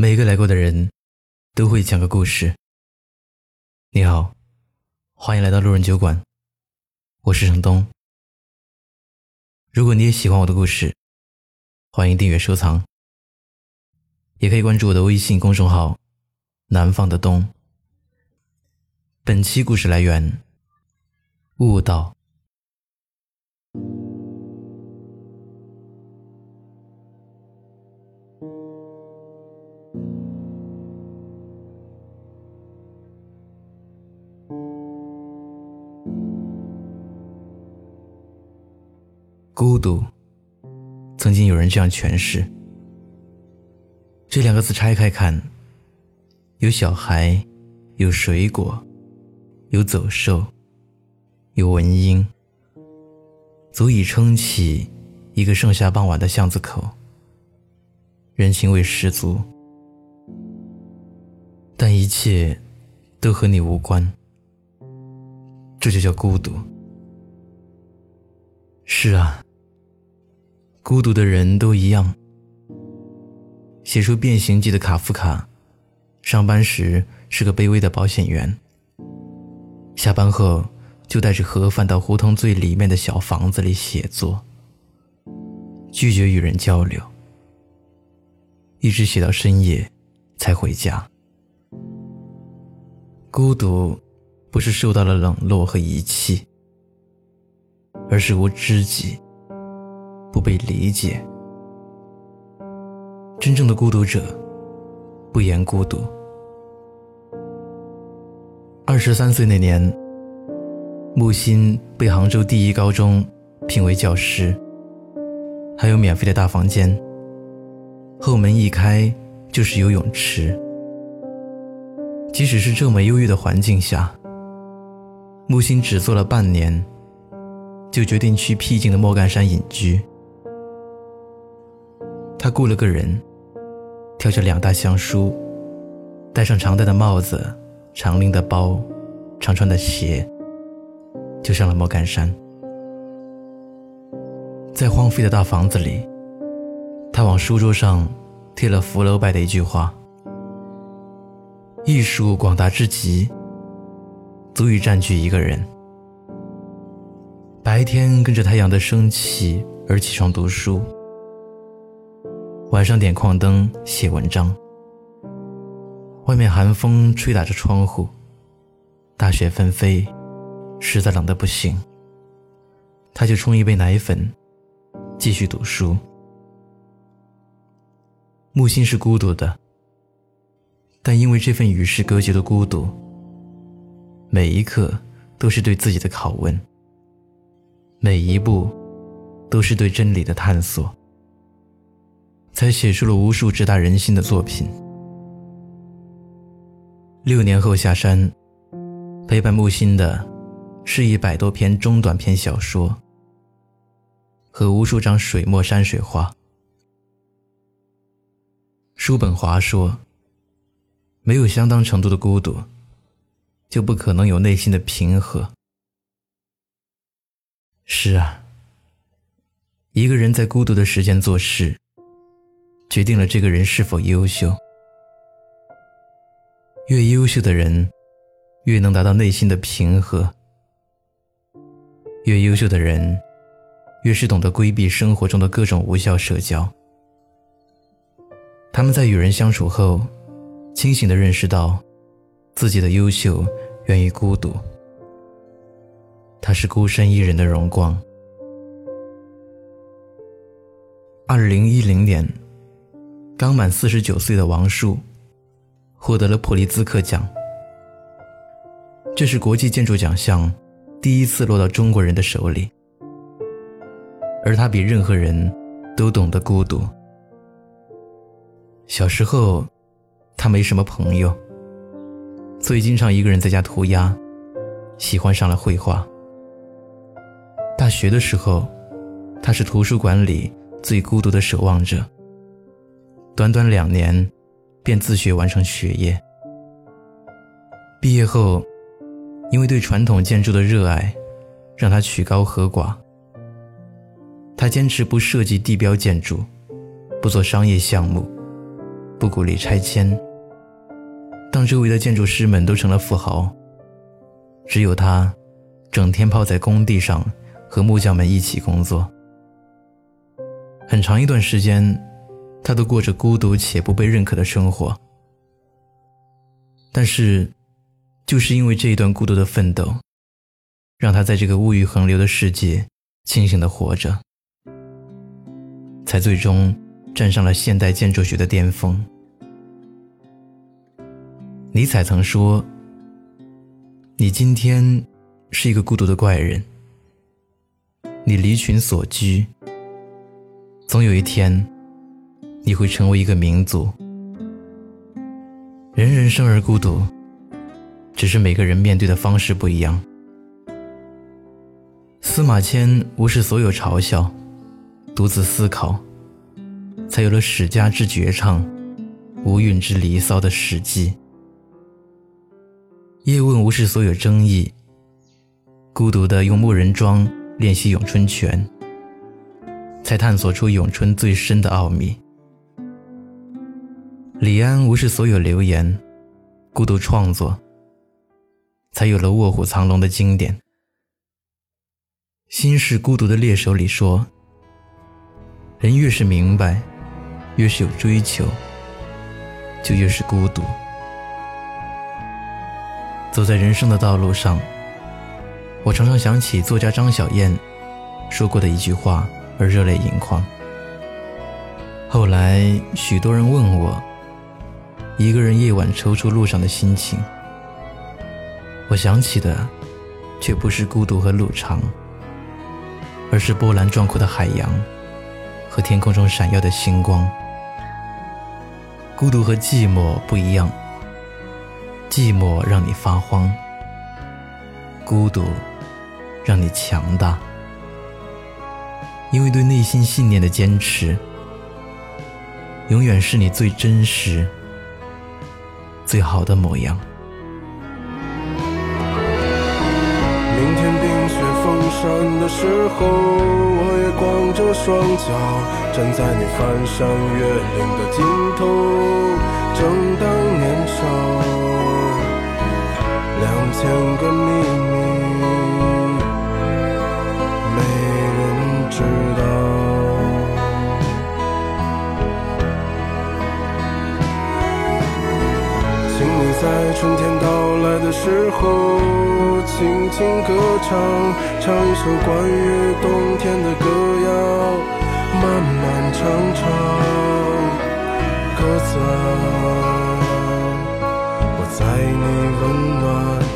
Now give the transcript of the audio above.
每个来过的人，都会讲个故事。你好，欢迎来到路人酒馆，我是程东。如果你也喜欢我的故事，欢迎订阅收藏，也可以关注我的微信公众号“南方的冬”。本期故事来源：悟道。孤独，曾经有人这样诠释。这两个字拆开看，有小孩，有水果，有走兽，有文英，足以撑起一个盛夏傍晚的巷子口，人情味十足。但一切都和你无关，这就叫孤独。是啊。孤独的人都一样。写出《变形记》的卡夫卡，上班时是个卑微的保险员。下班后就带着盒饭到胡同最里面的小房子里写作，拒绝与人交流，一直写到深夜才回家。孤独不是受到了冷落和遗弃，而是无知己。不被理解，真正的孤独者不言孤独。二十三岁那年，木心被杭州第一高中聘为教师，还有免费的大房间，后门一开就是游泳池。即使是这么优越的环境下，木心只做了半年，就决定去僻静的莫干山隐居。他雇了个人，挑着两大箱书，戴上常戴的帽子、常拎的包、常穿的鞋，就上了莫干山。在荒废的大房子里，他往书桌上贴了福楼拜的一句话：“艺术广大之极，足以占据一个人。”白天跟着太阳的升起而起床读书。晚上点矿灯写文章。外面寒风吹打着窗户，大雪纷飞，实在冷得不行。他就冲一杯奶粉，继续读书。木心是孤独的，但因为这份与世隔绝的孤独，每一刻都是对自己的拷问，每一步都是对真理的探索。才写出了无数直达人心的作品。六年后下山，陪伴木心的，是一百多篇中短篇小说和无数张水墨山水画。叔本华说：“没有相当程度的孤独，就不可能有内心的平和。”是啊，一个人在孤独的时间做事。决定了这个人是否优秀。越优秀的人，越能达到内心的平和；越优秀的人，越是懂得规避生活中的各种无效社交。他们在与人相处后，清醒地认识到，自己的优秀源于孤独。他是孤身一人的荣光。二零一零年。刚满四十九岁的王树，获得了普利兹克奖。这是国际建筑奖项第一次落到中国人的手里，而他比任何人都懂得孤独。小时候，他没什么朋友，所以经常一个人在家涂鸦，喜欢上了绘画。大学的时候，他是图书馆里最孤独的守望者。短短两年，便自学完成学业。毕业后，因为对传统建筑的热爱，让他曲高和寡。他坚持不设计地标建筑，不做商业项目，不鼓励拆迁。当周围的建筑师们都成了富豪，只有他，整天泡在工地上，和木匠们一起工作。很长一段时间，他都过着孤独且不被认可的生活。但是，就是因为这一段孤独的奋斗，让他在这个物欲横流的世界清醒的活着，才最终站上了现代建筑学的巅峰。尼采曾说：“你今天是一个孤独的怪人，你离群所居。”总有一天，你会成为一个民族。人人生而孤独，只是每个人面对的方式不一样。司马迁无视所有嘲笑，独自思考，才有了史家之绝唱、无韵之离骚的《史记》。叶问无视所有争议，孤独的用木人桩练习咏春拳。才探索出咏春最深的奥秘。李安无视所有流言，孤独创作，才有了《卧虎藏龙》的经典。《心是孤独的猎手》里说：“人越是明白，越是有追求，就越是孤独。”走在人生的道路上，我常常想起作家张小燕说过的一句话。而热泪盈眶。后来，许多人问我，一个人夜晚踌躇路上的心情，我想起的，却不是孤独和路长，而是波澜壮阔的海洋和天空中闪耀的星光。孤独和寂寞不一样，寂寞让你发慌，孤独让你强大。因为对内心信念的坚持，永远是你最真实、最好的模样。明天冰雪封山的时候，我也光着双脚站在你翻山越岭的尽头，正当年少，两千个秘密。听歌唱，唱一首关于冬天的歌谣，漫漫长长，鸽子啊，我在你温暖。